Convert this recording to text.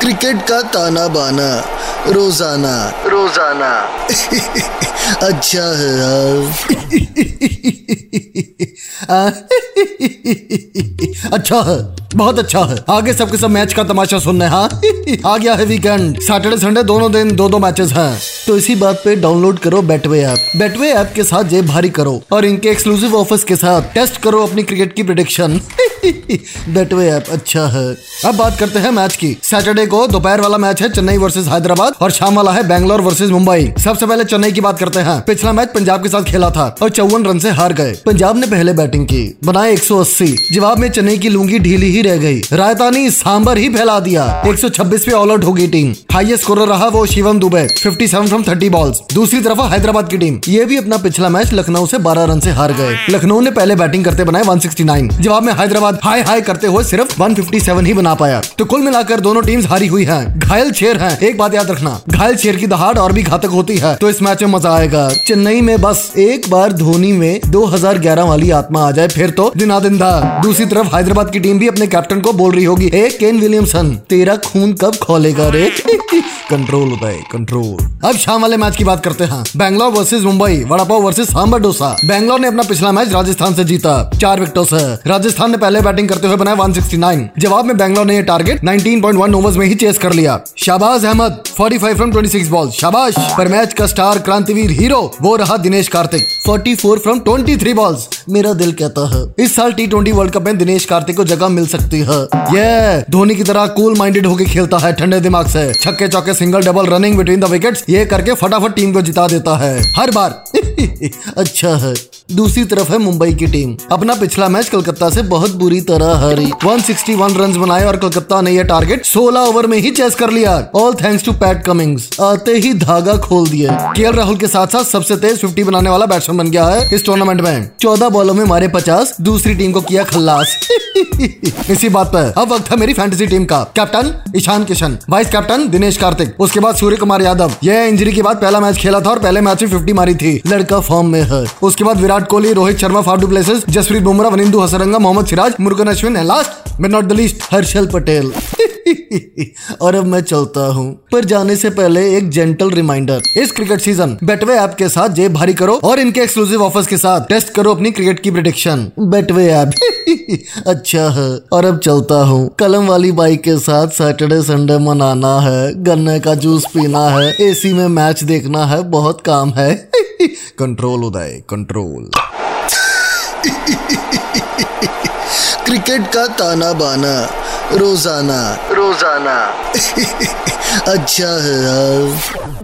Cricket का ताना बाना रोज़ाना। रोज़ाना। अच्छा है यार। अच्छा है बहुत अच्छा है। आगे सबके सब मैच का तमाशा सुनने हाँ? आ गया है वीकेंड सैटरडे संडे दोनों दिन दो दो मैचेस हैं। तो इसी बात पे डाउनलोड करो बेटवे ऐप बेटवे ऐप के साथ जेब भारी करो और इनके एक्सक्लूसिव ऑफर्स के साथ टेस्ट करो अपनी क्रिकेट की प्रिडिक्शन बेटवे ऐप अच्छा है। अब बात करते हैं मैच की। सैटरडे को दोपहर वाला मैच है चेन्नई वर्सेज हैदराबाद और शाम वाला है बैंगलोर वर्सेज मुंबई। सबसे पहले चेन्नई की बात करते हैं। पिछला मैच पंजाब के साथ खेला था और चौवन रन से हार गए। पंजाब ने पहले बैटिंग की। बनाए 180 जवाब में चेन्नई की लूँगी ढीली ही रह गई। रायतानी सांबर ही फैला दिया। 126 पे ऑल आउट होगी टीम। हाईएस्ट स्कोर रहा वो शिवम दुबे। 57 फ्रॉम 30 बॉल्स दूसरी तरफ़ हैदराबाद की टीम। ये भी अपना पिछला मैच लखनऊ से 12 रन से हार गए। लखनऊ ने पहले बैटिंग करते बनाए 169 जवाब में हैदराबाद हाई हाई करते हुए सिर्फ़ 157 ही बना पाया। तो कुल मिलाकर दोनों टीम्स हारी हुई हैं। घायल शेर हैं। एक बात याद रखना, घायल शेर की दहाड़ और भी घातक होती है तो इस मैच में मज़ा आएगा। चेन्नई में बस एक बार धोनी में 2011 वाली आत्मा आ जाए, फिर तो दिना दिन दा दूसरी तरफ़ हैदराबाद की टीम भी अपने कैप्टन को बोल रही होगी ए केन विलियमसन, तेरा खून कब खोलेगा रे? कंट्रोल है कंट्रोल अब शाम वाले मैच की बात करते हैं। Bangalore versus Mumbai vada pav versus sambar dosa. Bangalore ने अपना पिछला मैच राजस्थान से जीता। चार विकेटों से। राजस्थान ने पहले बैटिंग करते हुए बनाया 169 जवाब में बैंगलोर ने ये टारगेट 19.1 ओवर्स में ही चेस कर लिया। शाबाज अहमद 45 फ्रॉम 26 बॉल शाबाश! पर मैच का स्टार क्रांतिवीर हीरो वो रहा दिनेश कार्तिक। 44 फ्रॉम 23 बॉल्स मेरा दिल कहता है, इस साल टी ट्वेंटी वर्ल्ड कप में दिनेश कार्तिक को जगह मिल सकती है। ये धोनी की तरह कूल माइंडेड होकर खेलता है, ठंडे दिमाग से। छक्के चौके single double running between the wickets ये करके फटाफट टीम को जिता देता है। हर बार अच्छा है। दूसरी तरफ़ है मुंबई की टीम। अपना पिछला मैच कलकत्ता से बहुत बुरी तरह हारी। 161 रन बनाए और कलकत्ता ने यह टारगेट 16 ओवर में ही चेस कर लिया। All thanks to Pat Cummins आते ही धागा खोल दिए। के राहुल के साथ साथ सबसे तेज 50 बनाने वाला बैट्समैन बन गया है इस टूर्नामेंट में। 14 बॉलों में मारे 50 दूसरी टीम को किया खल्लास। इसी बात पर अब वक्त है मेरी फैंटेसी टीम का। Captain Ishan Kishan vice captain Dinesh Karthik, उसके बाद सूर्य कुमार यादव। यह इंजरी के बाद पहला मैच खेला था और पहले मैच में फिफ्टी मारी थी। लड़का फॉर्म में है। उसके बाद Virat Kohli, Rohit Sharma, Faf du Plessis, Jasprit Bumrah Wanindu Hasaranga, Mohammed Siraj, Murugan Ashwin last but not the least Harshal Patel. और अब मैं चलता हूँ। पर जाने से पहले एक जेंटल रिमाइंडर इस क्रिकेट सीज़न बेटवे ऐप के साथ जेब भारी करो और इनके एक्सक्लूसिव ऑफर्स के साथ टेस्ट करो अपनी क्रिकेट की प्रिडिक्शन बेटवे ऐप अच्छा है। और अब चलता हूँ। कलम वाली बाइक के साथ सैटरडे संडे मनाना है। गन्ने का जूस पीना है। एसी में मैच देखना है। बहुत काम है। कंट्रोल उदय कंट्रोल क्रिकेट का ताना बाना रोज़ाना. रोज़ाना. अच्छा है यार